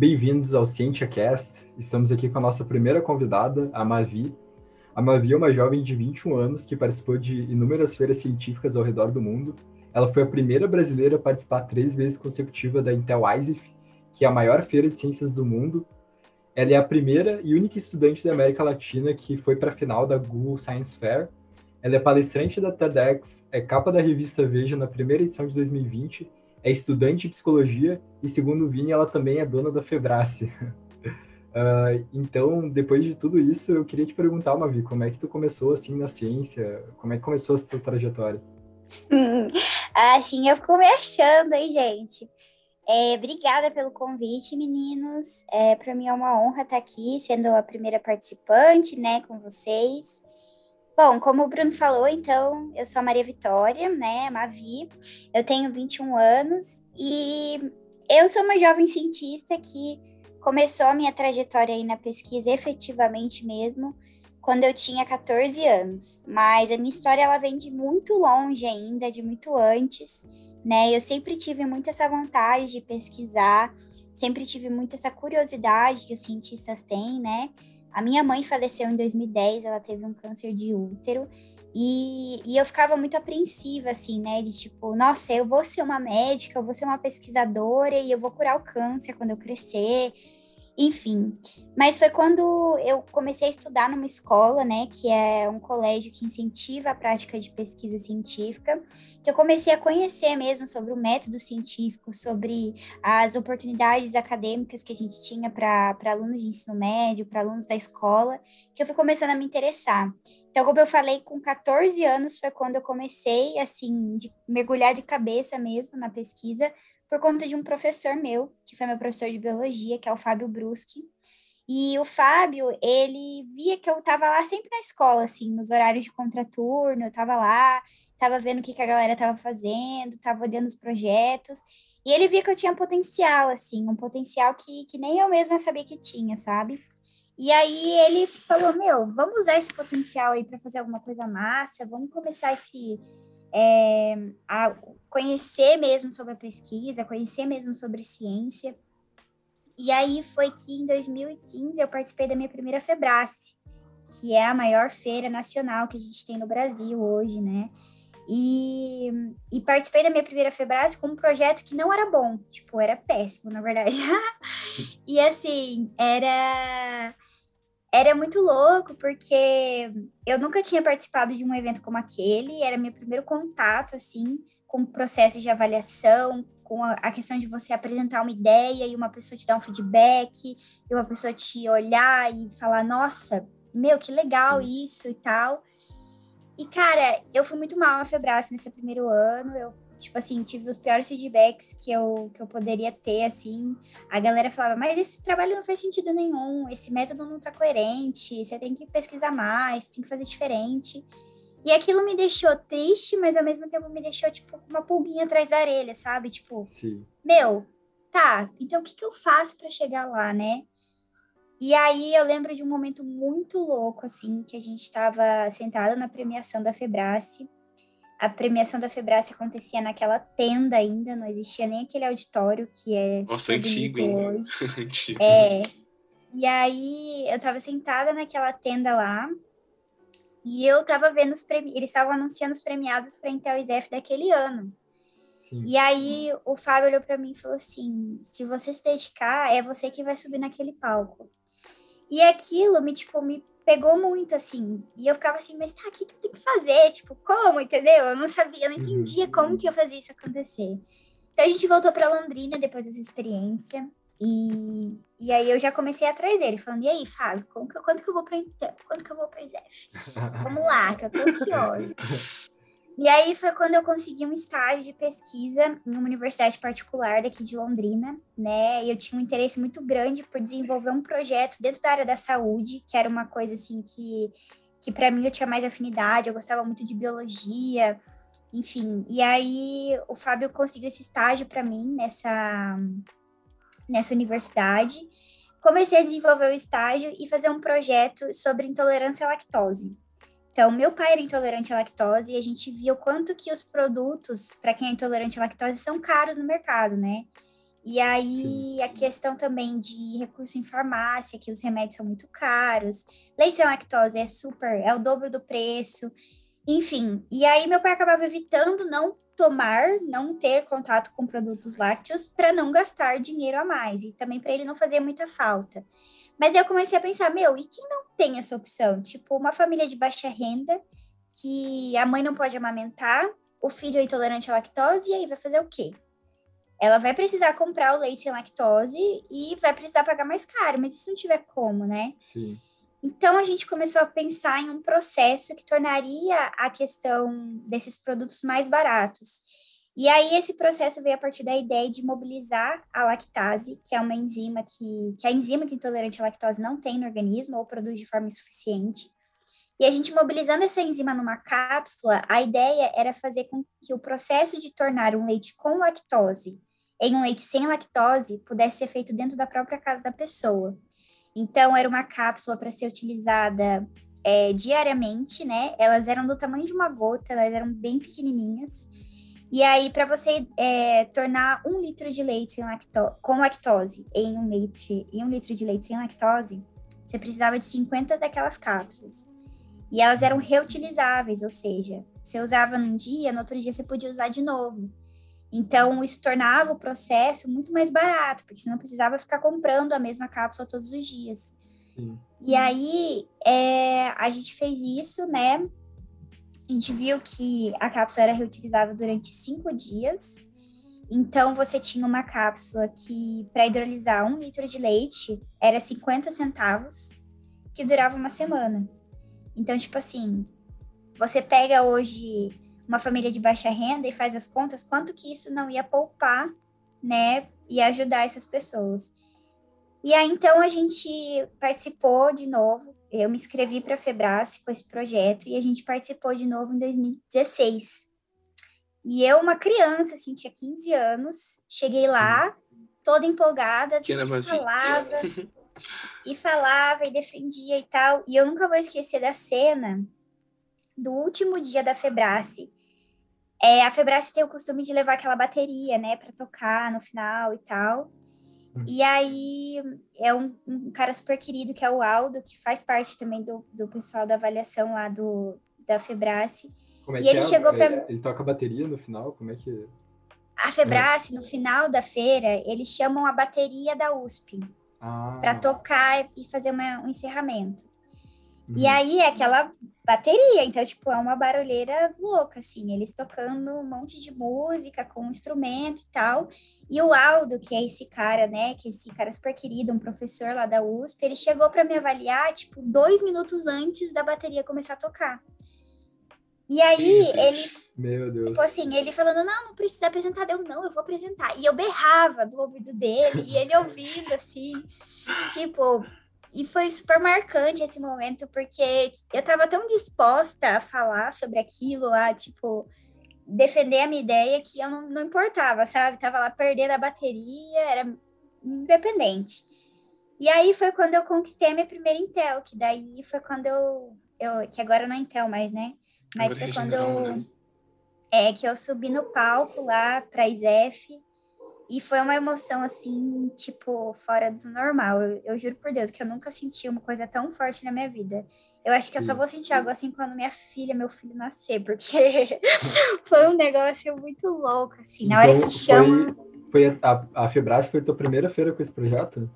Bem-vindos ao CientiaCast. Estamos aqui com a nossa primeira convidada, a Mavi. A Mavi é uma jovem de 21 anos que participou de inúmeras feiras científicas ao redor do mundo. Ela foi a primeira brasileira a participar três vezes consecutiva da Intel ISIF, que é a maior feira de ciências do mundo. Ela é a primeira e única estudante da América Latina que foi para a final da Google Science Fair. Ela é palestrante da TEDx, é capa da revista Veja na primeira edição de 2020 é estudante de psicologia e, segundo o Vini, ela também é dona da Febrace. Uh, então, depois de tudo isso, eu queria te perguntar, Mavi, como é que tu começou assim na ciência? Como é que começou a tua trajetória? assim, eu fico me achando, hein, gente? É, obrigada pelo convite, meninos. É, Para mim é uma honra estar aqui, sendo a primeira participante, né, com vocês. Bom, como o Bruno falou, então, eu sou a Maria Vitória, né, Mavi, eu tenho 21 anos e eu sou uma jovem cientista que começou a minha trajetória aí na pesquisa efetivamente mesmo quando eu tinha 14 anos. Mas a minha história ela vem de muito longe ainda, de muito antes, né? Eu sempre tive muito essa vontade de pesquisar, sempre tive muito essa curiosidade que os cientistas têm, né? A minha mãe faleceu em 2010, ela teve um câncer de útero. E, e eu ficava muito apreensiva, assim, né? De tipo, nossa, eu vou ser uma médica, eu vou ser uma pesquisadora e eu vou curar o câncer quando eu crescer enfim. Mas foi quando eu comecei a estudar numa escola, né, que é um colégio que incentiva a prática de pesquisa científica, que eu comecei a conhecer mesmo sobre o método científico, sobre as oportunidades acadêmicas que a gente tinha para alunos de ensino médio, para alunos da escola, que eu fui começando a me interessar. Então, como eu falei, com 14 anos foi quando eu comecei, assim, de mergulhar de cabeça mesmo na pesquisa, por conta de um professor meu, que foi meu professor de biologia, que é o Fábio Bruschi. E o Fábio, ele via que eu estava lá sempre na escola, assim, nos horários de contraturno, eu estava lá, estava vendo o que, que a galera estava fazendo, estava olhando os projetos, e ele via que eu tinha potencial, assim, um potencial que, que nem eu mesma sabia que tinha, sabe? E aí ele falou, meu, vamos usar esse potencial aí para fazer alguma coisa massa, vamos começar esse é, a conhecer mesmo sobre a pesquisa, conhecer mesmo sobre ciência. E aí foi que em 2015 eu participei da minha primeira Febrace, que é a maior feira nacional que a gente tem no Brasil hoje, né? E, e participei da minha primeira Febrace com um projeto que não era bom, tipo, era péssimo, na verdade. e assim, era era muito louco, porque eu nunca tinha participado de um evento como aquele, era meu primeiro contato, assim, com o processo de avaliação, com a, questão de você apresentar uma ideia e uma pessoa te dar um feedback, e uma pessoa te olhar e falar, nossa, meu, que legal isso e tal. E, cara, eu fui muito mal na Febrace nesse primeiro ano, eu tipo assim, tive os piores feedbacks que eu, que eu poderia ter, assim. A galera falava, mas esse trabalho não faz sentido nenhum, esse método não tá coerente, você tem que pesquisar mais, tem que fazer diferente. E aquilo me deixou triste, mas ao mesmo tempo me deixou, tipo, uma pulguinha atrás da orelha, sabe? Tipo, Sim. meu, tá, então o que, que eu faço para chegar lá, né? E aí eu lembro de um momento muito louco, assim, que a gente estava sentado na premiação da Febrace a premiação da Febrace acontecia naquela tenda ainda, não existia nem aquele auditório que é Nossa, antigo, hein? É. E aí eu tava sentada naquela tenda lá e eu tava vendo os prêmios, eles estavam anunciando os premiados para Intel ISEF daquele ano. Sim. E aí o Fábio olhou para mim e falou assim: "Se você se dedicar, é você que vai subir naquele palco". E aquilo me tipo me pegou muito, assim. E eu ficava assim, mas tá, o que, que eu tenho que fazer? Tipo, como, entendeu? Eu não sabia, eu não entendia uhum. como que eu fazia isso acontecer. Então a gente voltou para Londrina depois dessa experiência. E, e aí eu já comecei atrás dele, falando, e aí, Fábio, como que, quando que eu vou para quando que eu vou para ISEF? Vamos lá, que eu tô ansiosa. E aí foi quando eu consegui um estágio de pesquisa em uma universidade particular daqui de Londrina, né? E eu tinha um interesse muito grande por desenvolver um projeto dentro da área da saúde, que era uma coisa assim que que para mim eu tinha mais afinidade, eu gostava muito de biologia, enfim. E aí o Fábio conseguiu esse estágio para mim nessa nessa universidade. Comecei a desenvolver o estágio e fazer um projeto sobre intolerância à lactose. Então, meu pai era intolerante à lactose e a gente via o quanto que os produtos para quem é intolerante à lactose são caros no mercado, né? E aí Sim. a questão também de recurso em farmácia, que os remédios são muito caros. Leite sem lactose é super, é o dobro do preço. Enfim, e aí meu pai acabava evitando não tomar, não ter contato com produtos lácteos para não gastar dinheiro a mais e também para ele não fazer muita falta. Mas eu comecei a pensar, meu, e quem não tem essa opção? Tipo, uma família de baixa renda que a mãe não pode amamentar, o filho é intolerante à lactose e aí vai fazer o quê? ela vai precisar comprar o leite sem lactose e vai precisar pagar mais caro, mas se não tiver como, né? Sim. Então a gente começou a pensar em um processo que tornaria a questão desses produtos mais baratos. E aí esse processo veio a partir da ideia de mobilizar a lactase, que é uma enzima que, que a enzima que intolerante à lactose não tem no organismo ou produz de forma insuficiente. E a gente mobilizando essa enzima numa cápsula, a ideia era fazer com que o processo de tornar um leite com lactose em um leite sem lactose pudesse ser feito dentro da própria casa da pessoa. Então, era uma cápsula para ser utilizada é, diariamente, né? Elas eram do tamanho de uma gota, elas eram bem pequenininhas. E aí, para você é, tornar um litro de leite lacto com lactose em um, leite, em um litro de leite sem lactose, você precisava de 50 daquelas cápsulas. E elas eram reutilizáveis, ou seja, você usava num dia, no outro dia você podia usar de novo. Então, isso tornava o processo muito mais barato, porque você não precisava ficar comprando a mesma cápsula todos os dias. Sim. E aí, é, a gente fez isso, né? A gente viu que a cápsula era reutilizável durante cinco dias. Então, você tinha uma cápsula que, para hidrolisar um litro de leite, era 50 centavos, que durava uma semana. Então, tipo assim, você pega hoje uma família de baixa renda e faz as contas, quanto que isso não ia poupar, né, e ajudar essas pessoas. E aí, então, a gente participou de novo, eu me inscrevi para a Febrace com esse projeto, e a gente participou de novo em 2016. E eu, uma criança, assim, tinha 15 anos, cheguei lá, toda empolgada, que falava, e falava, e defendia e tal, e eu nunca vou esquecer da cena do último dia da Febrace, é, a Febrace tem o costume de levar aquela bateria, né, para tocar no final e tal. Hum. E aí é um, um, cara super querido que é o Aldo, que faz parte também do, do pessoal da avaliação lá do, da Febrace. Como é e que ele é? chegou para ele, ele toca bateria no final, como é que A Febrace, no final da feira, eles chamam a bateria da USP ah. para tocar e fazer uma, um encerramento. Uhum. E aí é aquela bateria, então, tipo, é uma barulheira louca, assim, eles tocando um monte de música com instrumento e tal. E o Aldo, que é esse cara, né, que é esse cara super querido, um professor lá da USP, ele chegou para me avaliar, tipo, dois minutos antes da bateria começar a tocar. E aí ele, Meu Deus. tipo assim, ele falando, não, não precisa apresentar, eu não, eu vou apresentar. E eu berrava do ouvido dele, e ele ouvindo, assim, tipo, e foi super marcante esse momento, porque eu estava tão disposta a falar sobre aquilo, a, tipo, defender a minha ideia, que eu não, não importava, sabe? Tava lá perdendo a bateria, era independente. E aí foi quando eu conquistei a minha primeira Intel, que daí foi quando eu, eu que agora não é Intel mais, né? Mas foi quando eu, né? é, que eu subi no palco lá para a ISEF, e foi uma emoção, assim, tipo, fora do normal. Eu, eu, juro por Deus que eu nunca senti uma coisa tão forte na minha vida. Eu acho que eu só vou sentir algo assim quando minha filha, meu filho nascer, porque foi um negócio muito louco, assim. Na hora então, que chama. Foi, foi a, a foi a tua primeira feira com esse projeto?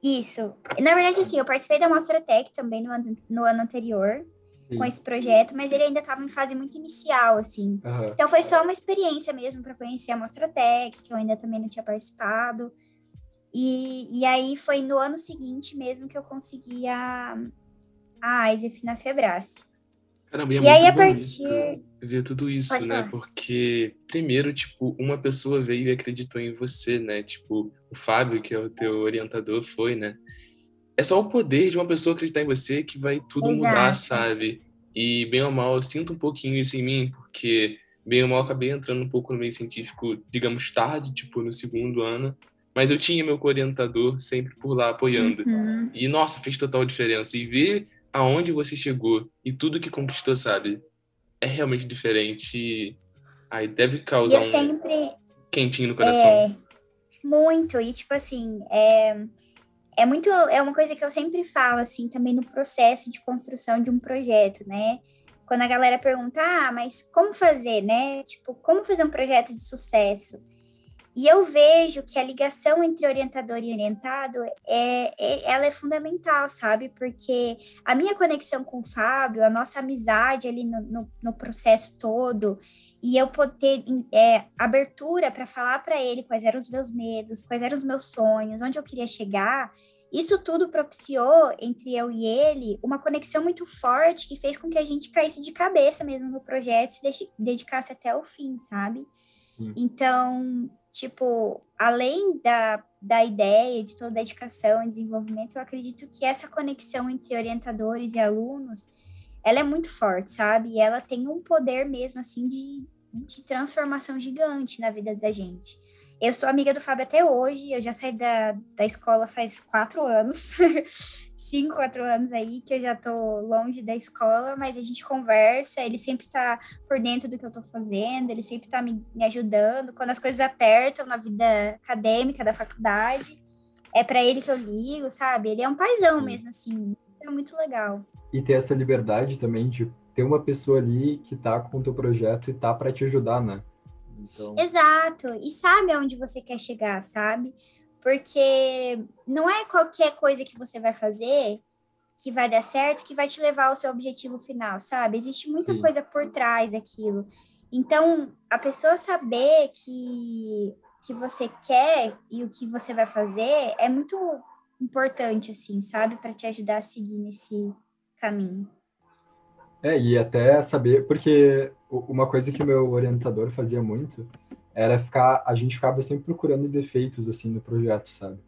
Isso. Na verdade, assim, eu participei da Mostra Tech também no ano, no ano anterior. Sim. com esse projeto, mas ele ainda estava em fase muito inicial, assim. Uhum. Então foi só uma experiência mesmo para conhecer a Mostra Tech, que eu ainda também não tinha participado. E, e aí foi no ano seguinte mesmo que eu consegui a, a ISEF na Febrace. Caramba, e, é e aí a partir ver tudo isso, Pode né? Falar. Porque primeiro, tipo, uma pessoa veio e acreditou em você, né? Tipo, o Fábio, que é o teu orientador, foi, né? É só o poder de uma pessoa acreditar em você que vai tudo Exato. mudar, sabe? E bem ou mal, eu sinto um pouquinho isso em mim, porque bem ou mal acabei entrando um pouco no meio científico, digamos, tarde, tipo, no segundo ano. Mas eu tinha meu orientador sempre por lá apoiando. Uhum. E, nossa, fez total diferença. E ver aonde você chegou e tudo que conquistou, sabe? É realmente diferente. Aí deve causar um sempre... quentinho no coração. É Muito, e tipo assim, é, é muito, é uma coisa que eu sempre falo, assim, também no processo de construção de um projeto, né? Quando a galera pergunta, ah, mas como fazer, né? Tipo, como fazer um projeto de sucesso? E eu vejo que a ligação entre orientador e orientado é, é, ela é fundamental, sabe? Porque a minha conexão com o Fábio, a nossa amizade ali no, no, no processo todo, e eu poder é, abertura para falar para ele quais eram os meus medos, quais eram os meus sonhos, onde eu queria chegar, isso tudo propiciou entre eu e ele uma conexão muito forte que fez com que a gente caísse de cabeça mesmo no projeto e se dedicasse até o fim, sabe? Então, tipo, além da, da ideia, de toda a dedicação e desenvolvimento, eu acredito que essa conexão entre orientadores e alunos, ela é muito forte, sabe? E ela tem um poder mesmo, assim, de, de transformação gigante na vida da gente. Eu sou amiga do Fábio até hoje, eu já saí da, da escola faz quatro anos, cinco, quatro anos aí, que eu já tô longe da escola, mas a gente conversa, ele sempre tá por dentro do que eu tô fazendo, ele sempre tá me, me ajudando. Quando as coisas apertam na vida acadêmica da faculdade, é para ele que eu ligo, sabe? Ele é um paizão mesmo, assim, é muito legal. E ter essa liberdade também de ter uma pessoa ali que tá com o teu projeto e tá para te ajudar, né? Então... Exato. E sabe aonde você quer chegar, sabe? Porque não é qualquer coisa que você vai fazer que vai dar certo que vai te levar ao seu objetivo final, sabe? Existe muita Sim. coisa por trás daquilo. Então, a pessoa saber que que você quer e o que você vai fazer é muito importante, assim, sabe? Para te ajudar a seguir nesse caminho. É, e até saber, porque uma coisa que o meu orientador fazia muito era ficar, a gente ficava sempre procurando defeitos, assim, no projeto, sabe?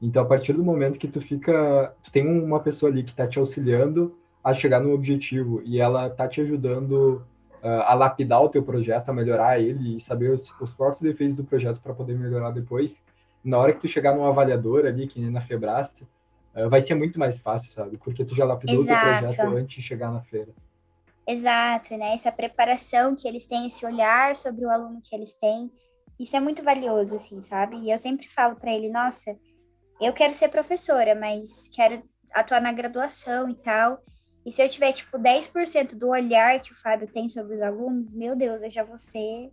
Então, a partir do momento que tu fica, tu tem uma pessoa ali que tá te auxiliando a chegar no objetivo e ela tá te ajudando uh, a lapidar o teu projeto, a melhorar ele e saber os, os próprios defeitos do projeto para poder melhorar depois, na hora que tu chegar num avaliador ali, que nem na Febrace, uh, vai ser muito mais fácil, sabe? Porque tu já lapidou Exato. o teu projeto antes de chegar na feira. Exato, né? Essa preparação que eles têm, esse olhar sobre o aluno que eles têm, isso é muito valioso, assim, sabe? E eu sempre falo para ele, nossa, eu quero ser professora, mas quero atuar na graduação e tal. E se eu tiver, tipo, 10% do olhar que o Fábio tem sobre os alunos, meu Deus, eu já vou ser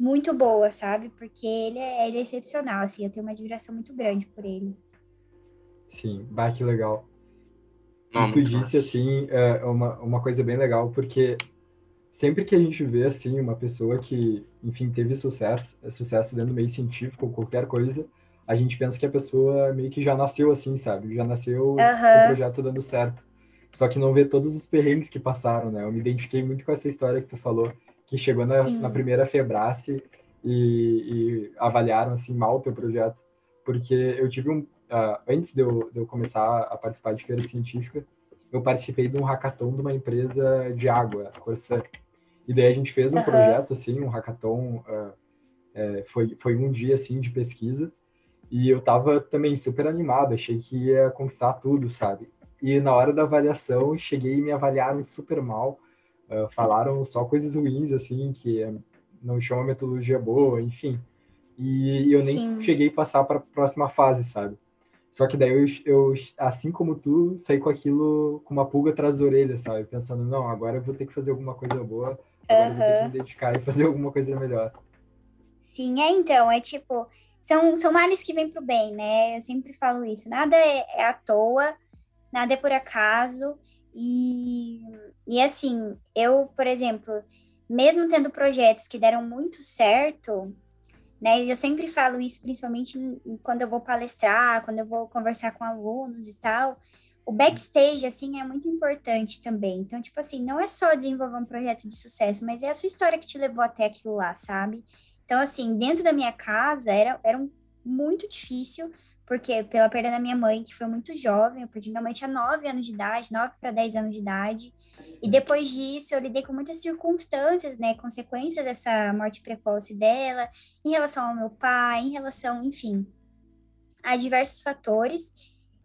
muito boa, sabe? Porque ele é, ele é excepcional, assim, eu tenho uma admiração muito grande por ele. Sim, bah, que legal. Não, tu disse, massa. assim, é uma, uma coisa bem legal, porque sempre que a gente vê, assim, uma pessoa que, enfim, teve sucesso, sucesso dentro do meio científico ou qualquer coisa, a gente pensa que a pessoa meio que já nasceu assim, sabe? Já nasceu uhum. o projeto dando certo. Só que não vê todos os perrengues que passaram, né? Eu me identifiquei muito com essa história que tu falou, que chegou na, na primeira Febrace e, e, avaliaram, assim, mal o teu projeto. Porque eu tive um, uh, antes de eu, de eu começar a participar de feira científica, eu participei de um hackathon de uma empresa de água, a Corsair. E daí a gente fez um uhum. projeto, assim, um hackathon, uh, é, foi, foi um dia, assim, de pesquisa, e eu tava também super animado, achei que ia conquistar tudo, sabe? E na hora da avaliação, cheguei e me avaliaram super mal, uh, falaram só coisas ruins, assim, que não tinha uma metodologia boa, enfim. E eu nem Sim. cheguei a passar para a próxima fase, sabe? Só que daí eu, eu, assim como tu, saí com aquilo com uma pulga atrás da orelha, sabe? Pensando, não, agora eu vou ter que fazer alguma coisa boa, agora uhum. eu vou ter que me dedicar e fazer alguma coisa melhor. Sim, é então, é tipo, são, são males que vêm pro bem, né? Eu sempre falo isso, nada é, é à toa, nada é por acaso, e, e assim, eu, por exemplo, mesmo tendo projetos que deram muito certo, né? Eu sempre falo isso, principalmente quando eu vou palestrar, quando eu vou conversar com alunos e tal. O backstage, assim, é muito importante também. Então, tipo assim, não é só desenvolver um projeto de sucesso, mas é a sua história que te levou até aquilo lá, sabe? Então, assim, dentro da minha casa, era, era um, muito difícil, porque pela perda da minha mãe, que foi muito jovem, eu perdi minha mãe tinha 9 anos de idade, 9 para 10 anos de idade. E depois disso, eu lidei com muitas circunstâncias, né, consequências dessa morte precoce dela, em relação ao meu pai, em relação, enfim, a diversos fatores.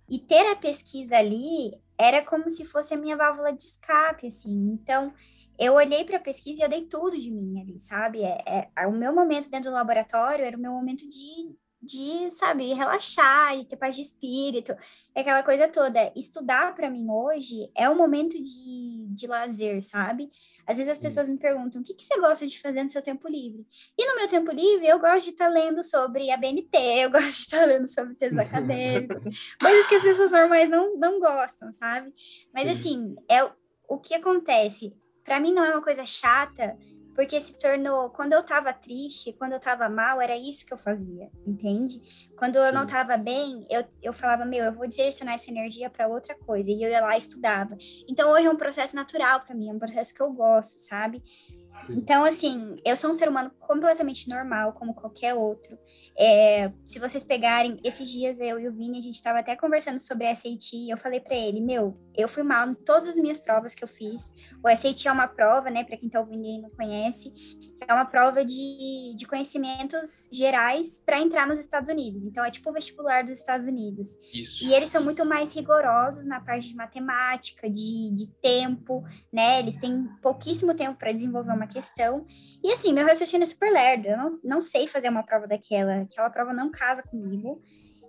E ter a pesquisa ali era como se fosse a minha válvula de escape, assim. Então, eu olhei para a pesquisa e eu dei tudo de mim ali, sabe? É, é, o meu momento dentro do laboratório era o meu momento de de, sabe, relaxar, de ter paz de espírito, é aquela coisa toda. Estudar para mim hoje é um momento de, de lazer, sabe? Às vezes as pessoas me perguntam: o que, que você gosta de fazer no seu tempo livre? E no meu tempo livre, eu gosto de estar tá lendo sobre a BNT, eu gosto de estar tá lendo sobre textos acadêmicos, coisas que as pessoas normais não, não gostam, sabe? Mas Sim. assim, é o que acontece. Para mim não é uma coisa chata porque se tornou, quando eu tava triste, quando eu tava mal, era isso que eu fazia, entende? Quando eu não tava bem, eu, eu falava, meu, eu vou direcionar essa energia para outra coisa, e eu ia lá e estudava. Então hoje é um processo natural para mim, é um processo que eu gosto, sabe? Então, assim, eu sou um ser humano completamente normal, como qualquer outro. É, se vocês pegarem, esses dias eu e o Vini, a gente estava até conversando sobre a SAT, e eu falei para ele, meu, eu fui mal em todas as minhas provas que eu fiz. O SAT é uma prova, né, para quem tá ouvindo e não conhece, é uma prova de, de conhecimentos gerais para entrar nos Estados Unidos. Então, é tipo o vestibular dos Estados Unidos. Isso. E eles são muito mais rigorosos na parte de matemática, de, de tempo, né? Eles têm pouquíssimo tempo para desenvolver uma questão. E assim, meu raciocínio é super lerdo. Eu não, não sei fazer uma prova daquela. Aquela prova não casa comigo.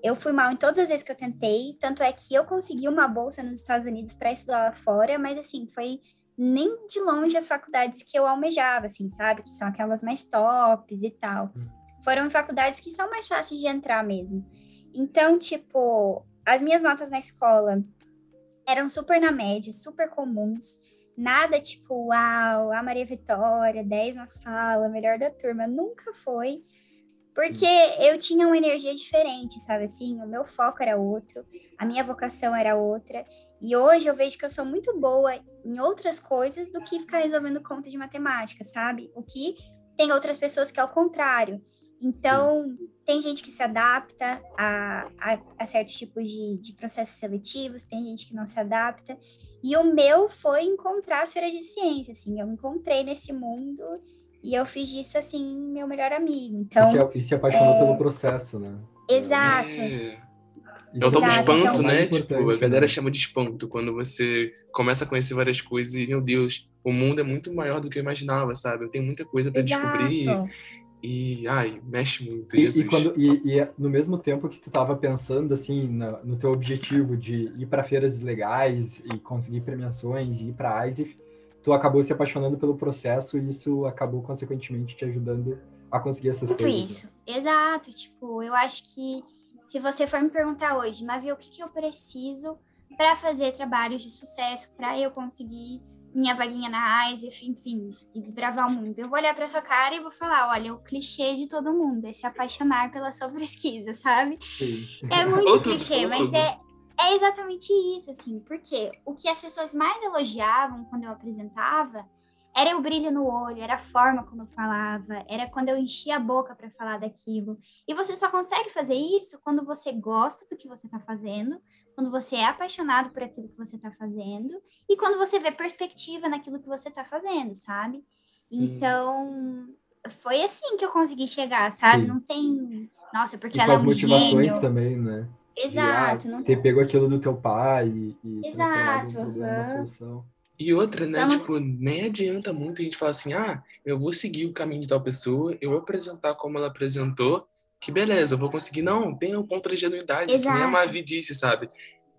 Eu fui mal em todas as vezes que eu tentei, tanto é que eu consegui uma bolsa nos Estados Unidos para estudar lá fora, mas assim, foi nem de longe as faculdades que eu almejava, assim, sabe? Que são aquelas mais tops e tal. Hum. Foram faculdades que são mais fáceis de entrar mesmo. Então, tipo, as minhas notas na escola eram super na média, super comuns. Nada tipo, uau, a Maria Vitória, 10 na sala, melhor da turma. Nunca foi. Porque eu tinha uma energia diferente, sabe assim? O meu foco era outro, a minha vocação era outra. E hoje eu vejo que eu sou muito boa em outras coisas do que ficar resolvendo conta de matemática, sabe? O que tem outras pessoas que é o contrário. Então, tem gente que se adapta a, a, a certos tipos de, de processos seletivos, tem gente que não se adapta. E o meu foi encontrar a esfera de ciência, assim, eu me encontrei nesse mundo e eu fiz disso, assim, meu melhor amigo. Então, e se, e se apaixonou é... pelo processo, né? Exato. É... É o tal do espanto, né? Tipo, a galera né? chama de espanto quando você começa a conhecer várias coisas e, meu Deus, o mundo é muito maior do que eu imaginava, sabe? Eu tenho muita coisa para descobrir. E, ai, mexe muito, e, Jesus. E, quando, e, e, no mesmo tempo que tu estava pensando, assim, no, no, teu objetivo de ir para feiras legais e conseguir premiações e ir para a ISIF, tu acabou se apaixonando pelo processo e isso acabou, consequentemente, te ajudando a conseguir essas muito coisas. Muito isso. Exato. Tipo, eu acho que se você for me perguntar hoje, Mavi, o que, que eu preciso para fazer trabalhos de sucesso, para eu conseguir minha vaguinha na ISEF, enfim, e desbravar o mundo. Eu vou olhar para sua cara e vou falar, olha, o clichê de todo mundo é se apaixonar pela sua pesquisa, sabe? Sim. É muito clichê, mas é, é exatamente isso, assim, porque o que as pessoas mais elogiavam quando eu apresentava era o brilho no olho, era a forma como eu falava, era quando eu enchia a boca para falar daquilo. E você só consegue fazer isso quando você gosta do que você está fazendo, quando você é apaixonado por aquilo que você está fazendo e quando você vê perspectiva naquilo que você está fazendo, sabe? Então, foi assim que eu consegui chegar, sabe? Sim. Não tem. Nossa, porque e ela é um motivações gênio. também, né? Exato. De, ah, não... Ter pego aquilo do teu pai e, e Exato. Uhum. solução. E outra, né? Então, tipo, nem adianta muito a gente falar assim, ah, eu vou seguir o caminho de tal pessoa, eu vou apresentar como ela apresentou, que beleza, eu vou conseguir. Não, tenha um ponto de genuidade, Exato. que nem a Mavi disse, sabe?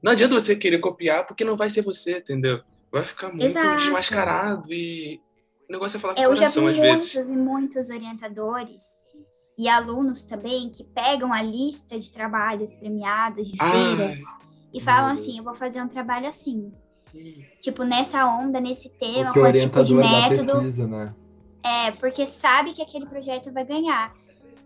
Não adianta você querer copiar, porque não vai ser você, entendeu? Vai ficar muito Exato. desmascarado e o negócio é falar com eu o coração, às vezes. Eu já vi muitos e muitos orientadores e alunos também que pegam a lista de trabalhos premiados de feiras e falam assim, eu vou fazer um trabalho assim Tipo, nessa onda, nesse tema, com esse tipo de método. Pesquisa, né? É, porque sabe que aquele projeto vai ganhar.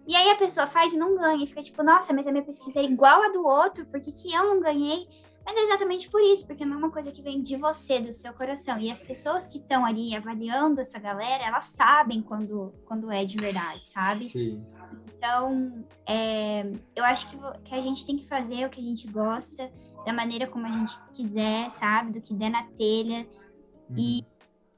E aí a pessoa faz e não ganha, e fica tipo, nossa, mas a minha pesquisa é igual a do outro, por que, que eu não ganhei? Mas é exatamente por isso, porque não é uma coisa que vem de você, do seu coração. E as pessoas que estão ali avaliando essa galera, elas sabem quando, quando é de verdade, sabe? Sim. Então, é, eu acho que, que a gente tem que fazer o que a gente gosta, da maneira como a gente quiser, sabe? Do que der na telha. Uhum. E,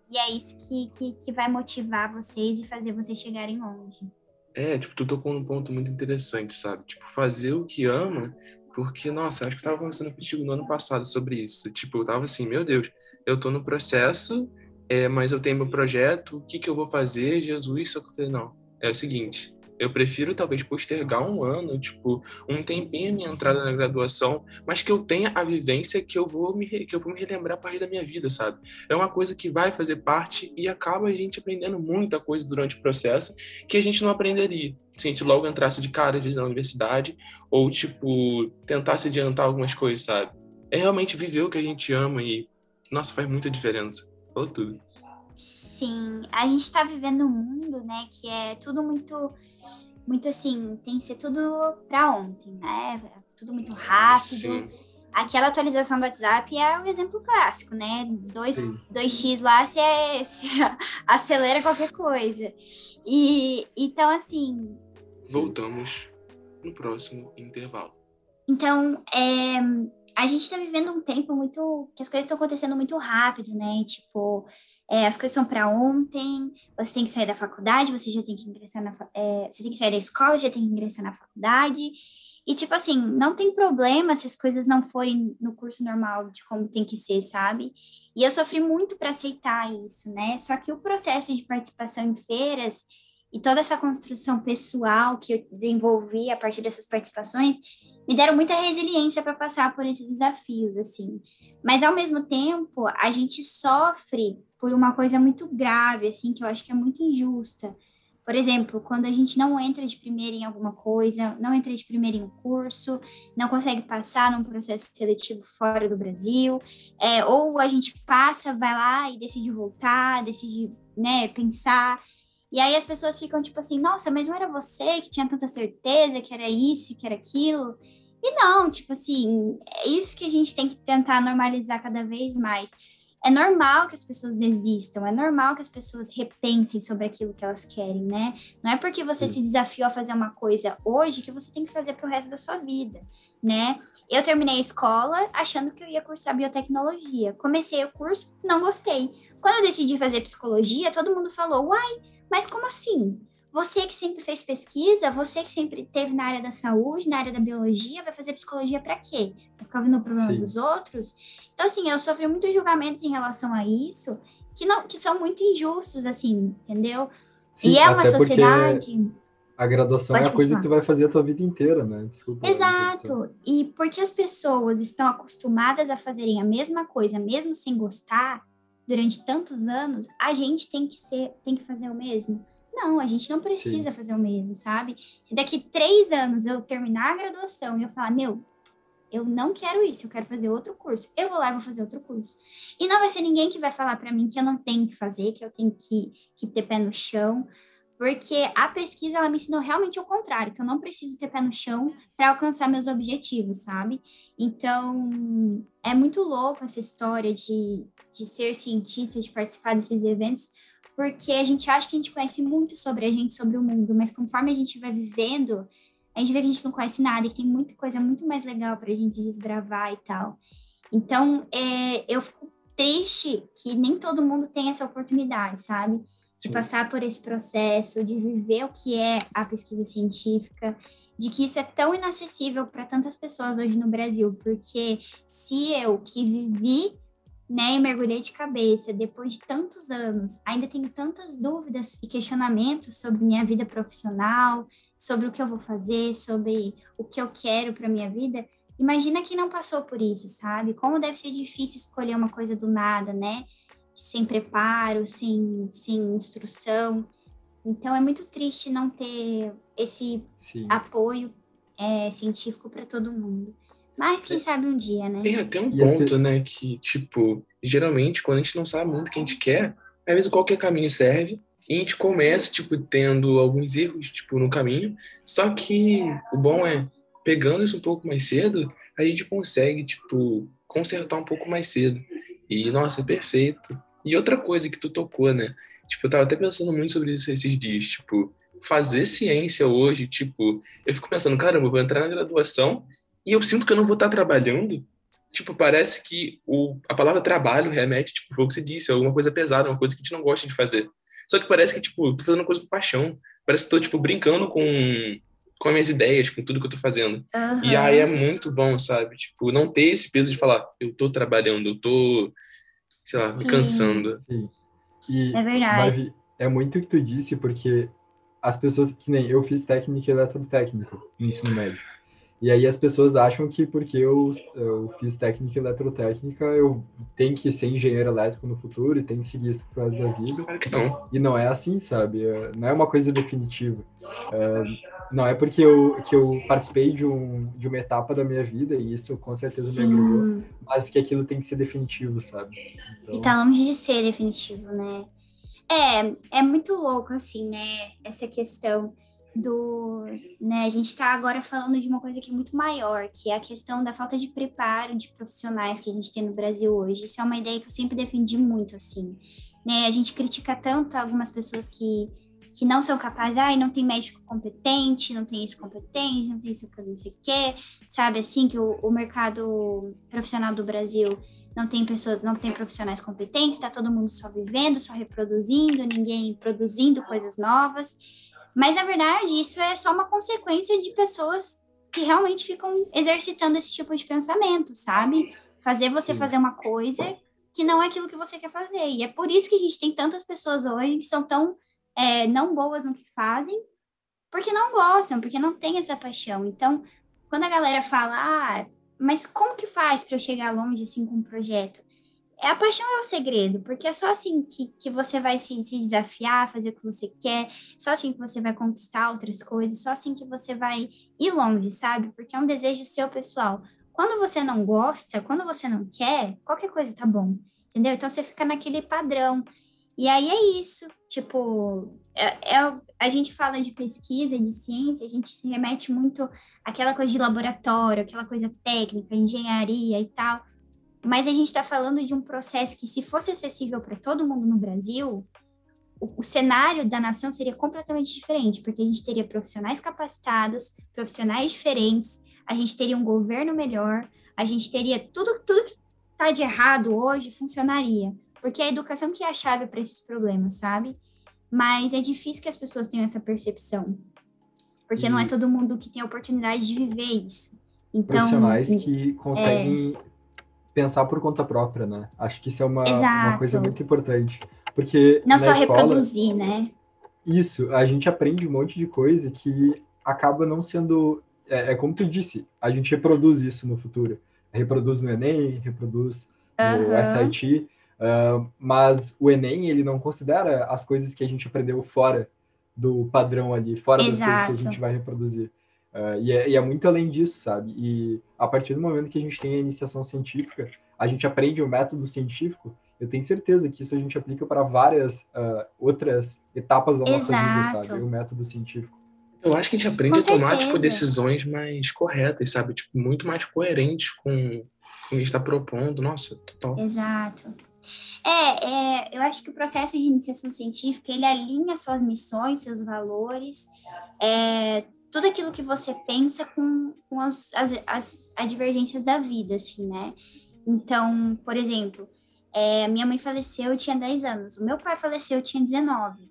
e é isso que, que, que vai motivar vocês e fazer vocês chegarem longe. É, tipo, tu tocou num ponto muito interessante, sabe? Tipo, fazer o que ama, porque, nossa, acho que eu tava conversando contigo no ano passado sobre isso. Tipo, eu tava assim, meu Deus, eu tô no processo, é, mas eu tenho meu projeto, o que que eu vou fazer, Jesus? Só que eu não, é o seguinte, Eu prefiro talvez postergar um ano, tipo, um tempinho a minha entrada na graduação, mas que eu tenha a vivência que eu vou me, que eu vou me relembrar a partir da minha vida, sabe? É uma coisa que vai fazer parte e acaba a gente aprendendo muita coisa durante o processo que a gente não aprenderia se a gente logo entrasse de cara, às vezes, na universidade, ou, tipo, tentasse adiantar algumas coisas, sabe? É realmente viver o que a gente ama e, nossa, faz muita diferença. Falou tudo. Sim, a gente está vivendo um mundo, né, que é tudo muito, muito assim, tem que ser tudo para ontem, né? Tudo muito rápido. Sim. Aquela atualização do WhatsApp é um exemplo clássico, né? 2, 2x lá se, é, se acelera qualquer coisa. E então, assim. Voltamos no próximo intervalo. Então, é, a gente está vivendo um tempo muito. que as coisas estão acontecendo muito rápido, né? Tipo, é, as coisas são para ontem, você tem que sair da faculdade, você já tem que ingressar na. É, você tem que sair da escola, já tem que ingressar na faculdade. E, tipo assim, não tem problema se as coisas não forem no curso normal de como tem que ser, sabe? E eu sofri muito para aceitar isso, né? Só que o processo de participação em feiras e toda essa construção pessoal que eu desenvolvi a partir dessas participações me deram muita resiliência para passar por esses desafios, assim. Mas, ao mesmo tempo, a gente sofre por uma coisa muito grave, assim, que eu acho que é muito injusta. Por exemplo, quando a gente não entra de primeira em alguma coisa, não entra de primeira em um curso, não consegue passar num processo seletivo fora do Brasil, é, ou a gente passa, vai lá e decide voltar, decide né, pensar. E aí as pessoas ficam tipo assim, nossa, mas não era você que tinha tanta certeza que era isso, que era aquilo. E não, tipo assim, é isso que a gente tem que tentar normalizar cada vez mais é normal que as pessoas desistam, é normal que as pessoas repensem sobre aquilo que elas querem, né? Não é porque você Sim. se desafiou a fazer uma coisa hoje que você tem que fazer para o resto da sua vida, né? Eu terminei a escola achando que eu ia cursar biotecnologia. Comecei o curso, não gostei. Quando eu decidi fazer psicologia, todo mundo falou: "Uai, mas como assim? Você que sempre fez pesquisa, você que sempre teve na área da saúde, na área da biologia, vai fazer psicologia para quê? Vai ficar vendo o problema Sim. dos outros? Então, assim, eu sofri muitos julgamentos em relação a isso que, não, que são muito injustos, assim, entendeu? Sim, e é uma sociedade. A graduação Pode é a coisa que tu vai fazer a tua vida inteira, né? Desculpa. Exato. E porque as pessoas estão acostumadas a fazerem a mesma coisa, mesmo sem gostar, durante tantos anos, a gente tem que ser, tem que fazer o mesmo. Não, a gente não precisa Sim. fazer o mesmo, sabe? Se daqui três anos eu terminar a graduação e eu falar, meu, eu não quero isso, eu quero fazer outro curso, eu vou lá e vou fazer outro curso. E não vai ser ninguém que vai falar para mim que eu não tenho que fazer, que eu tenho que, que ter pé no chão, porque a pesquisa ela me ensinou realmente o contrário, que eu não preciso ter pé no chão para alcançar meus objetivos, sabe? Então, é muito louco essa história de, de ser cientista, de participar desses eventos, porque a gente acha que a gente conhece muito sobre a gente, sobre o mundo, mas conforme a gente vai vivendo, a gente vê que a gente não conhece nada, e tem muita coisa muito mais legal para a gente desbravar e tal. Então, é, eu fico triste que nem todo mundo tem essa oportunidade, sabe? De Sim. passar por esse processo, de viver o que é a pesquisa científica, de que isso é tão inacessível para tantas pessoas hoje no Brasil, porque se eu que vivi né, e mergulhei de cabeça depois de tantos anos. Ainda tenho tantas dúvidas e questionamentos sobre minha vida profissional, sobre o que eu vou fazer, sobre o que eu quero para minha vida. Imagina quem não passou por isso, sabe? Como deve ser difícil escolher uma coisa do nada, né? Sem preparo, sem, sem instrução. Então é muito triste não ter esse Sim. apoio é, científico para todo mundo. Mas quem sabe um dia, né? Tem até um ponto, né, que, tipo, geralmente, quando a gente não sabe muito o que a gente quer, às vezes qualquer caminho serve, e a gente começa, tipo, tendo alguns erros, tipo, no caminho, só que o bom é, pegando isso um pouco mais cedo, a gente consegue, tipo, consertar um pouco mais cedo. E, nossa, é perfeito. E outra coisa que tu tocou, né? Tipo, eu tava até pensando muito sobre isso esses dias, tipo, fazer ciência hoje, tipo, eu fico pensando, caramba, eu vou entrar na graduação e eu sinto que eu não vou estar trabalhando. Tipo, parece que o, a palavra trabalho remete, tipo, foi o que você disse, alguma coisa pesada, uma coisa que a gente não gosta de fazer. Só que parece que, tipo, tô fazendo coisa com paixão. Parece que tô, tipo, brincando com, com as minhas ideias, com tudo que eu tô fazendo. Uhum. E aí é muito bom, sabe? Tipo, não ter esse peso de falar, eu tô trabalhando, eu tô, sei lá, Sim. me cansando. Sim. E, é verdade. Mas é muito o que tu disse, porque as pessoas que nem eu fiz técnica eletrotécnica no ensino médio. E aí as pessoas acham que porque eu, eu fiz técnica eletrotécnica, eu tenho que ser engenheiro elétrico no futuro e tenho que seguir isso pro resto da vida. Não. E não é assim, sabe? É, não é uma coisa definitiva. É, não é porque eu, que eu participei de, um, de uma etapa da minha vida, e isso com certeza Sim. me agregou, mas que aquilo tem que ser definitivo, sabe? Então... E tá longe de ser definitivo, né? É, é muito louco, assim, né? Essa questão do, né, a gente está agora falando de uma coisa que é muito maior, que é a questão da falta de preparo de profissionais que a gente tem no Brasil hoje. Isso é uma ideia que eu sempre defendi muito, assim, né? A gente critica tanto algumas pessoas que que não são capazes, ai, ah, não tem médico competente, não tem isso competente, não tem isso não sei o quê, sabe, assim, que o, o mercado profissional do Brasil não tem pessoas, não tem profissionais competentes, está todo mundo só vivendo, só reproduzindo, ninguém produzindo coisas novas. Mas, na verdade, isso é só uma consequência de pessoas que realmente ficam exercitando esse tipo de pensamento, sabe? Fazer você Sim. fazer uma coisa que não é aquilo que você quer fazer. E é por isso que a gente tem tantas pessoas hoje que são tão é, não boas no que fazem, porque não gostam, porque não tem essa paixão. Então, quando a galera fala, ah, mas como que faz para eu chegar longe assim com um projeto? É, a paixão é o segredo, porque é só assim que, que você vai se, se desafiar, fazer o que você quer, só assim que você vai conquistar outras coisas, só assim que você vai ir longe, sabe? Porque é um desejo seu pessoal. Quando você não gosta, quando você não quer, qualquer coisa tá bom, entendeu? Então você fica naquele padrão. E aí é isso, tipo, é, é, a gente fala de pesquisa, de ciência, a gente se remete muito àquela coisa de laboratório, aquela coisa técnica, engenharia e tal. Mas a gente está falando de um processo que, se fosse acessível para todo mundo no Brasil, o, o, cenário da nação seria completamente diferente, porque a gente teria profissionais capacitados, profissionais diferentes, a gente teria um governo melhor, a gente teria tudo, tudo que está de errado hoje funcionaria, porque é a educação que é a chave para esses problemas, sabe? Mas é difícil que as pessoas tenham essa percepção, porque e... não é todo mundo que tem a oportunidade de viver isso. Então, profissionais que conseguem é pensar por conta própria, né? Acho que isso é uma, uma coisa muito importante. Porque. Não só escola, reproduzir, né? Isso, a gente aprende um monte de coisa que acaba não sendo. É, é como tu disse, a gente reproduz isso no futuro. Reproduz no Enem, reproduz uhum. no SIT, uh, mas o Enem ele não considera as coisas que a gente aprendeu fora do padrão ali, fora Exato. das coisas que a gente vai reproduzir. Uh, e, é, e, é, muito além disso, sabe? E a partir do momento que a gente tem a iniciação científica, a gente aprende o método científico, eu tenho certeza que isso a gente aplica para várias uh, outras etapas da nossa Exato. vida, sabe? O método científico. Eu acho que a gente aprende a tomar tipo, decisões mais corretas, sabe? Tipo, muito mais coerentes com, com o que a gente está propondo. Nossa, total. Exato. É, é, eu acho que o processo de iniciação científica, ele alinha suas missões, seus valores, é, tudo aquilo que você pensa com, com as, as, as, as divergências da vida, assim, né? Então, por exemplo, é, minha mãe faleceu, eu tinha 10 anos, o meu pai faleceu, eu tinha 19.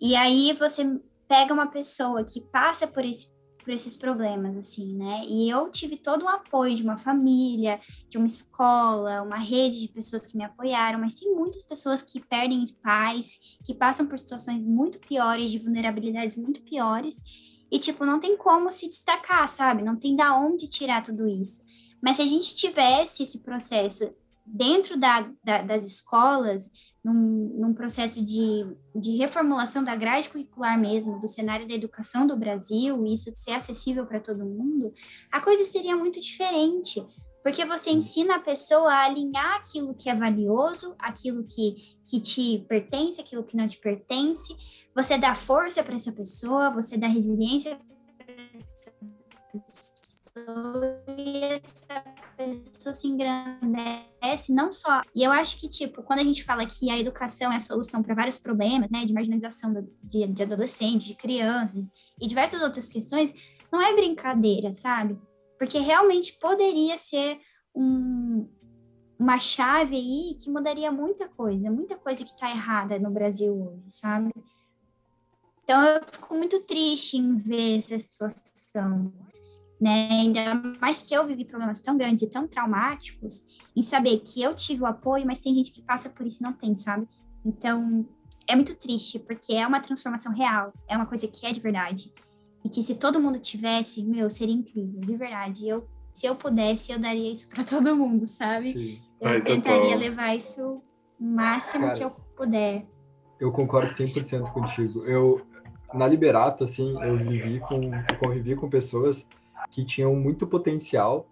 E aí você pega uma pessoa que passa por, esse, por esses problemas, assim, né? E eu tive todo o apoio de uma família, de uma escola, uma rede de pessoas que me apoiaram, mas tem muitas pessoas que perdem pais, que passam por situações muito piores, de vulnerabilidades muito piores, e, tipo, não tem como se destacar, sabe? Não tem da onde tirar tudo isso. Mas se a gente tivesse esse processo dentro da, da, das escolas, num, num processo de, de reformulação da grade curricular mesmo, do cenário da educação do Brasil, e isso ser acessível para todo mundo, a coisa seria muito diferente. Porque você ensina a pessoa a alinhar aquilo que é valioso, aquilo que, que te pertence, aquilo que não te pertence. Você dá força para essa pessoa, você dá resiliência para essa pessoa. E essa pessoa se engrandece, não só. E eu acho que, tipo, quando a gente fala que a educação é a solução para vários problemas, né, de marginalização de, de adolescentes, de crianças e diversas outras questões, não é brincadeira, sabe? porque realmente poderia ser um, uma chave aí que mudaria muita coisa, muita coisa que está errada no Brasil hoje, sabe? Então eu fico muito triste em ver essa situação, né? Ainda mais que eu vivi problemas tão grandes e tão traumáticos, em saber que eu tive o apoio, mas tem gente que passa por isso e não tem, sabe? Então é muito triste, porque é uma transformação real, é uma coisa que é de verdade. E que se todo mundo tivesse, meu, seria incrível, de verdade. Eu, se eu pudesse, eu daria isso para todo mundo, sabe? Sim. Eu Ai, tentaria levar isso o máximo Cara, que eu puder. Eu concordo 100% contigo. Eu, na Liberato, assim, eu vivi com, eu convivi com pessoas que tinham muito potencial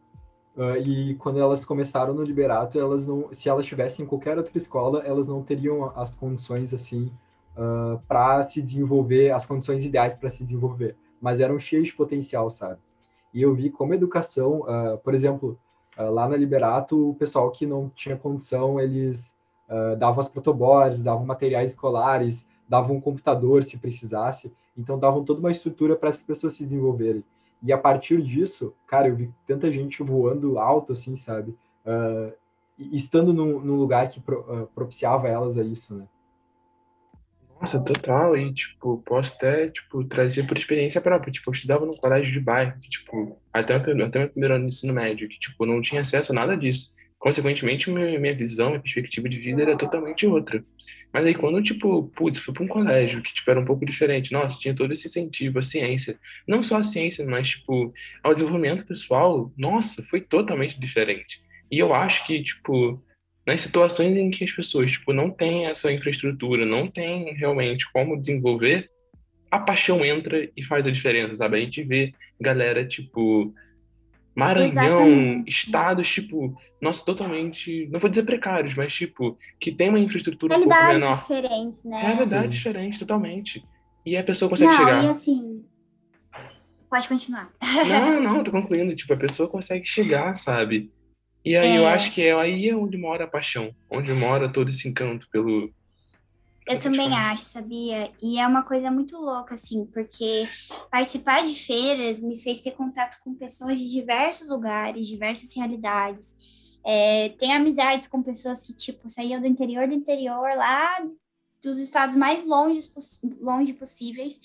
uh, e quando elas começaram no Liberato, elas não, se elas estivessem em qualquer outra escola, elas não teriam as condições, assim, uh, para se desenvolver, as condições ideais para se desenvolver mas eram cheios de potencial, sabe? E eu vi como educação, uh, por exemplo, lá na Liberato, o pessoal que não tinha condição, eles davam as protoboards, davam materiais escolares, davam um computador se precisasse, então davam toda uma estrutura para as pessoas se desenvolverem. E a partir disso, cara, eu vi tanta gente voando alto, assim, sabe? estando num, num, lugar que pro, propiciava elas a isso, né? Nossa, total. E, tipo, posso até, tipo, trazer por experiência própria. Tipo, eu estudava num colégio de bairro, que, tipo, até, o, até meu primeiro ano de ensino médio, que, tipo, não tinha acesso a nada disso. Consequentemente, minha, minha visão, minha perspectiva de vida era totalmente outra. Mas aí, quando, tipo, putz, fui para um colégio que, tipo, era um pouco diferente, nossa, tinha todo esse incentivo à ciência. Não só a ciência, mas, tipo, ao desenvolvimento pessoal, nossa, foi totalmente diferente. E eu acho que, tipo, nas situações em que as pessoas tipo, não têm essa infraestrutura, não têm realmente como desenvolver, a paixão entra e faz a diferença, sabe? A gente vê galera, tipo, Maranhão, Exatamente. estados, tipo, nossa, totalmente, não vou dizer precários, mas, tipo, que tem uma infraestrutura um pouco menor. diferentes, né? Realidade diferente, totalmente. E a pessoa consegue não, chegar. e assim, pode continuar. Não, não, tô concluindo. Tipo, a pessoa consegue chegar, sabe? E aí é... eu acho que é aí é onde mora a paixão, onde mora todo esse encanto pelo. Eu também acho, sabia? E é uma coisa muito louca, assim, porque participar de feiras me fez ter contato com pessoas de diversos lugares, diversas realidades. É, tem amizades com pessoas que, tipo, saíam do interior do interior, lá dos estados mais longe, longe possíveis,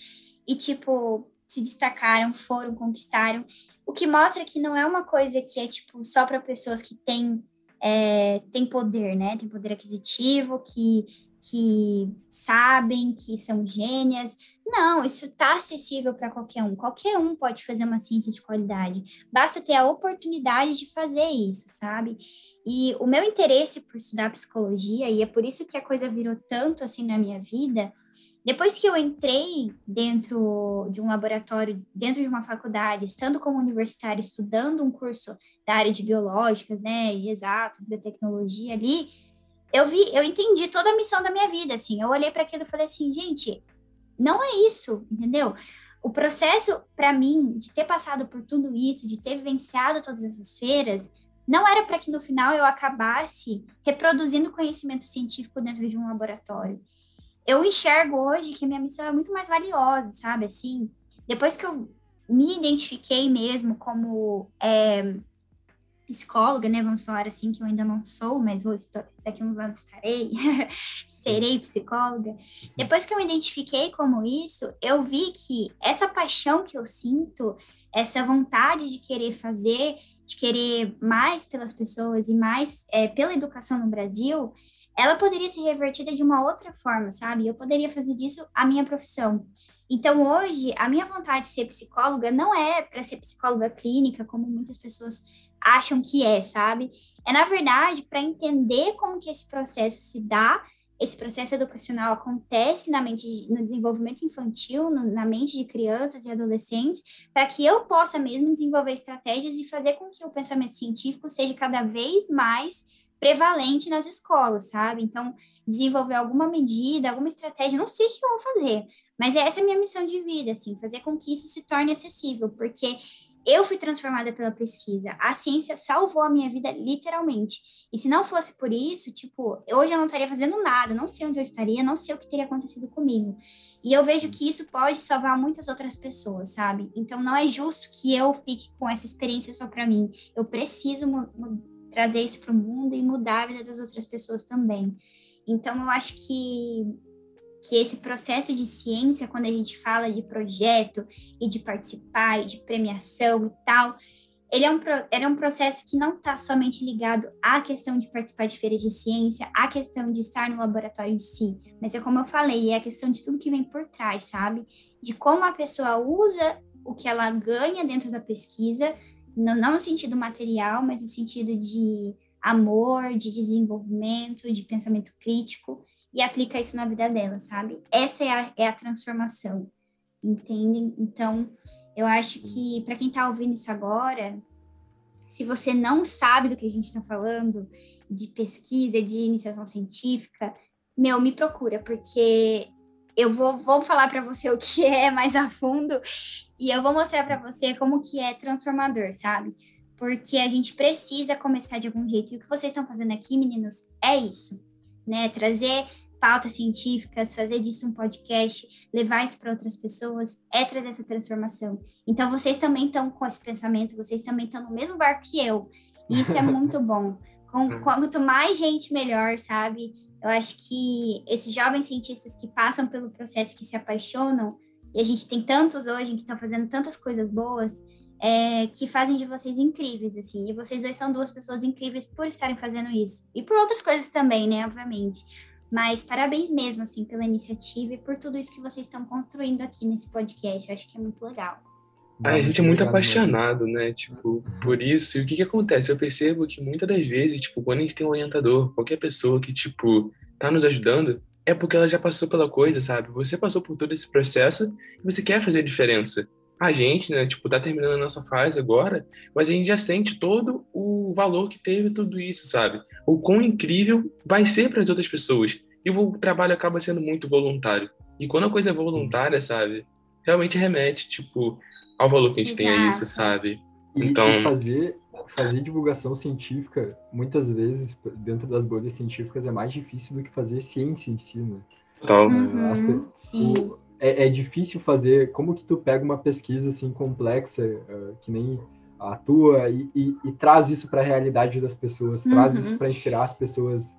e, tipo, se destacaram, foram, conquistaram. O que mostra que não é uma coisa que é tipo só para pessoas que têm é, tem poder, né? Tem poder aquisitivo, que, que sabem, que são gênias. Não, isso está acessível para qualquer um. Qualquer um pode fazer uma ciência de qualidade. Basta ter a oportunidade de fazer isso, sabe? E o meu interesse por estudar psicologia, e é por isso que a coisa virou tanto assim na minha vida, depois que eu entrei dentro de um laboratório, dentro de uma faculdade, estando como universitária, estudando um curso da área de biológicas, né, e exatas, biotecnologia ali, eu vi, eu entendi toda a missão da minha vida, assim. Eu olhei para aquilo e falei assim, gente, não é isso, entendeu? O processo para mim de ter passado por tudo isso, de ter vivenciado todas essas feiras, não era para que no final eu acabasse reproduzindo conhecimento científico dentro de um laboratório eu enxergo hoje que minha missão é muito mais valiosa, sabe? Assim, depois que eu me identifiquei mesmo como é, psicóloga, né? Vamos falar assim, que eu ainda não sou, mas vou daqui uns anos estarei, serei psicóloga. Depois que eu me identifiquei como isso, eu vi que essa paixão que eu sinto, essa vontade de querer fazer, de querer mais pelas pessoas e mais é, pela educação no Brasil, ela poderia ser revertida de uma outra forma, sabe? Eu poderia fazer disso a minha profissão. Então, hoje, a minha vontade de ser psicóloga não é para ser psicóloga clínica, como muitas pessoas acham que é, sabe? É, na verdade, para entender como que esse processo se dá, esse processo educacional acontece na mente, no desenvolvimento infantil, no, na mente de crianças e adolescentes, para que eu possa mesmo desenvolver estratégias e fazer com que o pensamento científico seja cada vez mais prevalente nas escolas, sabe? Então, desenvolver alguma medida, alguma estratégia, não sei o que eu vou fazer, mas essa é a minha missão de vida, assim, fazer com que isso se torne acessível, porque eu fui transformada pela pesquisa. A ciência salvou a minha vida literalmente. E se não fosse por isso, tipo, hoje eu não estaria fazendo nada, não sei onde eu estaria, não sei o que teria acontecido comigo. E eu vejo que isso pode salvar muitas outras pessoas, sabe? Então não é justo que eu fique com essa experiência só para mim. Eu preciso trazer isso para o mundo e mudar a vida das outras pessoas também. Então, eu acho que, que esse processo de ciência, quando a gente fala de projeto e de participar e de premiação e tal, ele é um, é um processo que não está somente ligado à questão de participar de feiras de ciência, à questão de estar no laboratório em si, mas é como eu falei, é a questão de tudo que vem por trás, sabe? De como a pessoa usa o que ela ganha dentro da pesquisa, não, não no sentido material, mas no sentido de amor, de desenvolvimento, de pensamento crítico, e aplica isso na vida dela, sabe? Essa é a, é a transformação, entendem? Então, eu acho que para quem está ouvindo isso agora, se você não sabe do que a gente está falando, de pesquisa, de iniciação científica, meu, me procura, porque eu vou, vou falar para você o que é mais a fundo e eu vou mostrar para você como que é transformador, sabe? Porque a gente precisa começar de algum jeito. E o que vocês estão fazendo aqui, meninos, é isso, né? Trazer pautas científicas, fazer disso um podcast, levar isso para outras pessoas, é trazer essa transformação. Então, vocês também estão com esse pensamento, vocês também estão no mesmo barco que eu. E isso é muito bom. Com, quanto mais gente, melhor, sabe? Eu acho que esses jovens cientistas que passam pelo processo, que se apaixonam, e a gente tem tantos hoje que estão fazendo tantas coisas boas, é, que fazem de vocês incríveis, assim. E vocês dois são duas pessoas incríveis por estarem fazendo isso. E por outras coisas também, né, obviamente. Mas parabéns mesmo, assim, pela iniciativa e por tudo isso que vocês estão construindo aqui nesse podcast. Eu acho que é muito legal. Ah, a gente é muito apaixonado, né? Tipo, por isso. E o que que acontece? Eu percebo que muitas das vezes, tipo, quando a gente tem um orientador, qualquer pessoa que, tipo, tá nos ajudando, é porque ela já passou pela coisa, sabe? Você passou por todo esse processo e você quer fazer diferença. A gente, né, tipo, tá terminando a nossa fase agora, mas a gente já sente todo o valor que teve tudo isso, sabe? O quão incrível vai ser para as outras pessoas. E o trabalho acaba sendo muito voluntário. E quando a coisa é voluntária, sabe? Realmente remete, tipo, ao valor que a gente Exato. tem a isso, sabe? Então. E fazer, fazer divulgação científica, muitas vezes, dentro das bolhas científicas, é mais difícil do que fazer ciência em si, né? Total. Uhum, sim. O, é, é, difícil fazer. Como que tu pega uma pesquisa assim complexa, uh, que nem a tua, e, e, e traz isso para a realidade das pessoas, uhum. traz isso para inspirar as pessoas.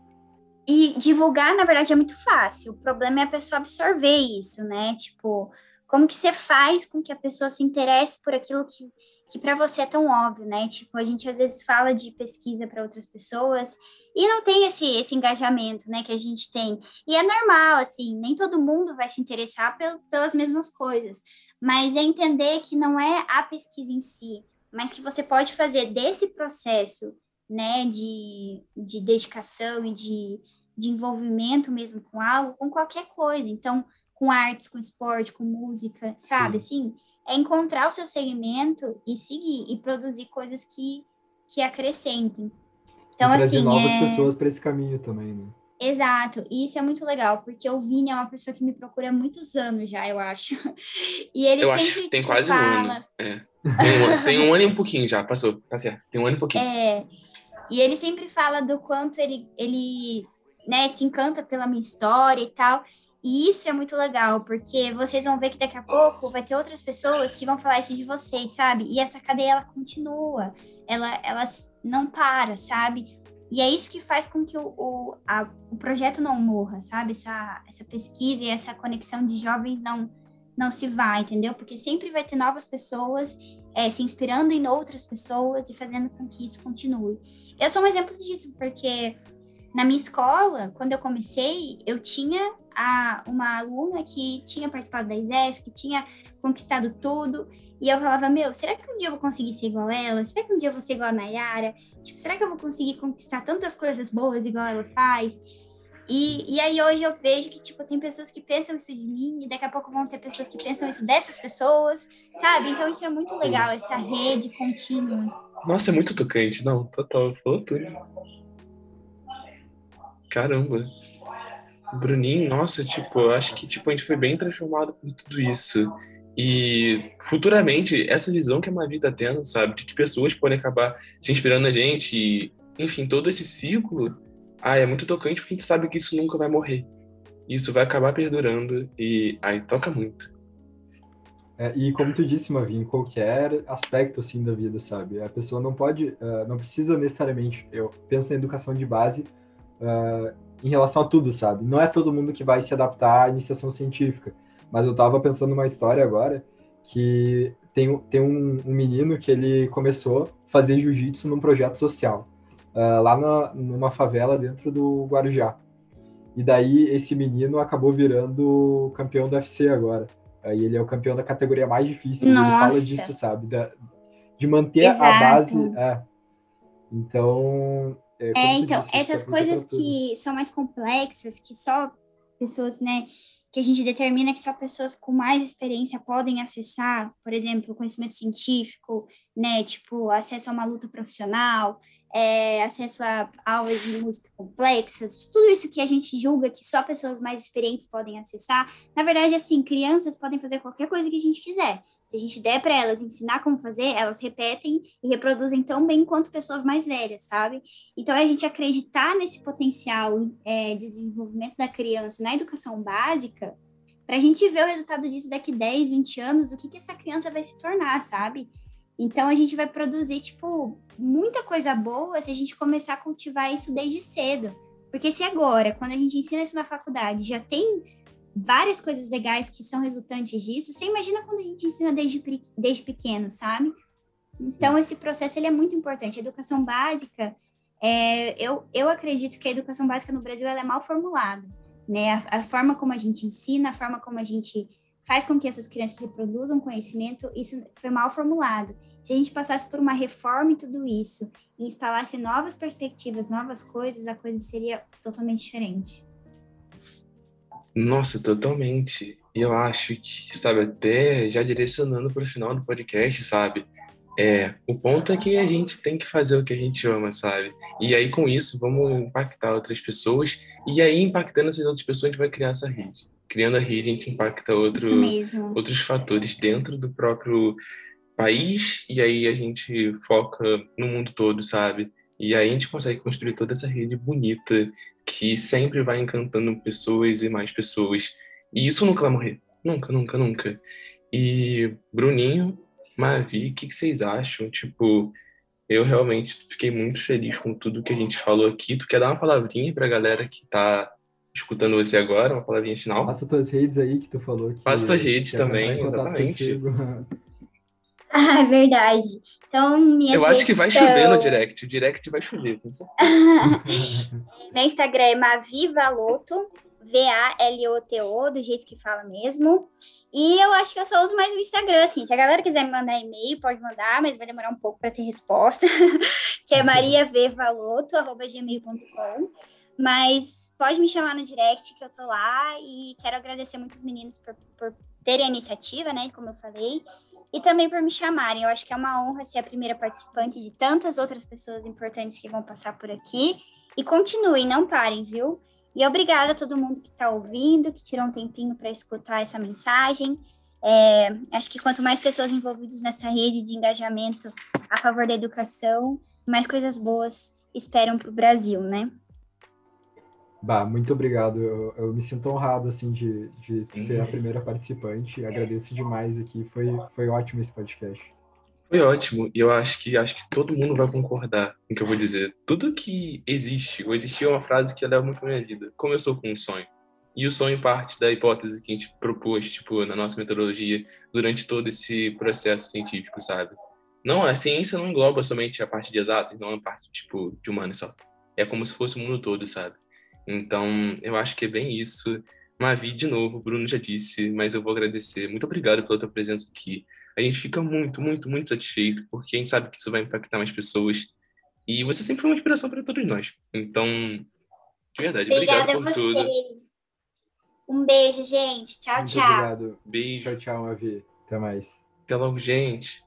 E divulgar, na verdade, é muito fácil. O problema é a pessoa absorver isso, né? Tipo, como que você faz com que a pessoa se interesse por aquilo que, que para você é tão óbvio, né? Tipo, a gente às vezes fala de pesquisa para outras pessoas e não tem esse, esse engajamento, né, que a gente tem. E é normal, assim, nem todo mundo vai se interessar pel, pelas mesmas coisas, mas é entender que não é a pesquisa em si, mas que você pode fazer desse processo, né, de, de dedicação e de, de envolvimento mesmo com algo, com qualquer coisa. Então, com artes, com esporte, com música, sabe? Sim. Assim, é encontrar o seu segmento e seguir e produzir coisas que, que acrescentem. Então, e assim. novas é... pessoas para esse caminho também, né? Exato, e isso é muito legal, porque o Vini é uma pessoa que me procura há muitos anos já, eu acho. E ele eu sempre acho, tem tipo, quase fala... um ano. É. Tem, um, tem um ano e um pouquinho já, passou, tá certo. Tem um ano e pouquinho. É. E ele sempre fala do quanto ele, ele né, se encanta pela minha história e tal. E isso é muito legal, porque vocês vão ver que daqui a pouco vai ter outras pessoas que vão falar isso de vocês, sabe? E essa cadeia ela continua, ela, ela não para, sabe? E é isso que faz com que o, o, a, o projeto não morra, sabe? Essa, essa pesquisa e essa conexão de jovens não, não se vá, entendeu? Porque sempre vai ter novas pessoas é, se inspirando em outras pessoas e fazendo com que isso continue. Eu sou um exemplo disso, porque na minha escola, quando eu comecei, eu tinha a, uma aluna que tinha participado da ISEF, que tinha conquistado tudo, e eu falava, meu, será que um dia eu vou conseguir ser igual ela? Será que um dia eu vou ser igual a Nayara? Tipo, será que eu vou conseguir conquistar tantas coisas boas igual ela faz? E, e aí hoje eu vejo que, tipo, tem pessoas que pensam isso de mim, e daqui a pouco vão ter pessoas que pensam isso dessas pessoas, sabe? Então isso é muito legal, essa rede contínua. Nossa, é muito tocante. Não, total, falou tudo. Caramba. Bruninho, nossa, tipo, eu acho que tipo, a gente foi bem transformado por tudo isso. E futuramente, essa visão que a Mavi tá tendo, sabe, de que pessoas podem acabar se inspirando na gente, e, enfim, todo esse ciclo, ah, é muito tocante porque a gente sabe que isso nunca vai morrer. Isso vai acabar perdurando e aí toca muito. É, e como tu disse, Mavi, em qualquer aspecto assim da vida, sabe? A pessoa não pode, uh, não precisa necessariamente. Eu penso na educação de base, uh, em relação a tudo, sabe? Não é todo mundo que vai se adaptar à iniciação científica. Mas eu tava pensando uma história agora que tem, tem um, um menino que ele começou fazer jiu-jitsu num projeto social, uh, lá na, numa favela dentro do Guarujá. E daí esse menino acabou virando campeão do UFC agora. Aí ele é o campeão da categoria mais difícil. Nossa. Ele fala disso, sabe? Da, de manter Exato. a base. É. Então. É, é então, disse, essas coisas que são mais complexas, que só pessoas, né, que a gente determina que só pessoas com mais experiência podem acessar, por exemplo, conhecimento científico, né, tipo, acesso a uma luta profissional, é, acesso a aulas de música complexas, tudo isso que a gente julga que só pessoas mais experientes podem acessar, na verdade, assim, crianças podem fazer qualquer coisa que a gente quiser. Se a gente der para elas ensinar como fazer, elas repetem e reproduzem tão bem quanto pessoas mais velhas, sabe? Então, a gente acreditar nesse potencial é, de desenvolvimento da criança na educação básica, para a gente ver o resultado disso daqui 10, 20 anos, do que, que essa criança vai se tornar, sabe? Então a gente vai produzir, tipo, muita coisa boa se a gente começar a cultivar isso desde cedo. Porque se agora, quando a gente ensina isso na faculdade, já tem várias coisas legais que são resultantes disso, você imagina quando a gente ensina desde, desde pequeno, sabe? Então esse processo ele é muito importante. A educação básica, é, eu, eu acredito que a educação básica no Brasil ela é mal formulada. Né? A, a forma como a gente ensina, a forma como a gente faz com que essas crianças reproduzam conhecimento, isso foi mal formulado. Se a gente passasse por uma reforma e tudo isso, e instalasse novas perspectivas, novas coisas, a coisa seria totalmente diferente. Nossa, totalmente. E eu acho que, sabe, até já direcionando para o final do podcast, sabe? É, o ponto é que a gente tem que fazer o que a gente ama, sabe? E aí, com isso, vamos impactar outras pessoas. E aí, impactando essas outras pessoas, a gente vai criar essa rede. Criando a rede, a gente impacta outro, outros fatores dentro do próprio país e aí a gente foca no mundo todo, sabe? E aí a gente consegue construir toda essa rede bonita que sempre vai encantando pessoas e mais pessoas. E isso nunca vai morrer. Nunca, nunca, nunca. E Bruninho, Mavi, o que, que vocês acham? Tipo, eu realmente fiquei muito feliz com tudo que a gente falou aqui. Tu quer dar uma palavrinha pra galera que tá escutando você agora, uma palavrinha final? Passa tuas redes aí que tu falou. Que Passa tuas redes também, exatamente. Ah, é verdade. Então, minhas Eu acho que vai são... chover no direct. O direct vai chover. Meu Instagram é Mavivaloto, V-A-L-O-T-O, do jeito que fala mesmo. E eu acho que eu só uso mais o Instagram, assim. Se a galera quiser me mandar e-mail, pode mandar, mas vai demorar um pouco para ter resposta. que é mariavvaloto.gmail.com. Mas pode me chamar no direct que eu tô lá e quero agradecer muito os meninos por, por terem a iniciativa, né? Como eu falei e também por me chamarem. Eu acho que é uma honra ser a primeira participante de tantas outras pessoas importantes que vão passar por aqui. E continuem, não parem, viu? E obrigada a todo mundo que está ouvindo, que tirou um tempinho para escutar essa mensagem. É, acho que quanto mais pessoas envolvidas nessa rede de engajamento a favor da educação, mais coisas boas esperam para o Brasil, né? Bah, muito obrigado. Eu, eu, me sinto honrado assim de, de ser a primeira participante. Agradeço demais aqui. Foi, foi ótimo esse podcast. Foi ótimo. E eu acho que acho que todo mundo vai concordar com o que eu vou dizer. Tudo que existe, ou existia uma frase que leva muito pra minha vida. Começou com um sonho. E o sonho parte da hipótese que a gente propôs, tipo, na nossa metodologia, durante todo esse processo científico, sabe? Não, a ciência não engloba somente a parte de exato, não a parte, tipo, de humano só. É como se fosse o mundo todo, sabe? Então, eu acho que é bem isso. Mavi, de novo, o Bruno já disse, mas eu vou agradecer. Muito obrigado pela tua presença aqui. A gente fica muito, muito, muito satisfeito, porque a gente sabe que isso vai impactar mais pessoas. E você sempre foi uma inspiração para todos nós. Então, de verdade, Obrigada obrigado por tudo. Um beijo, gente. Tchau, muito tchau. Obrigado. Beijo. Tchau, tchau, Mavi. Até mais. Até logo, gente.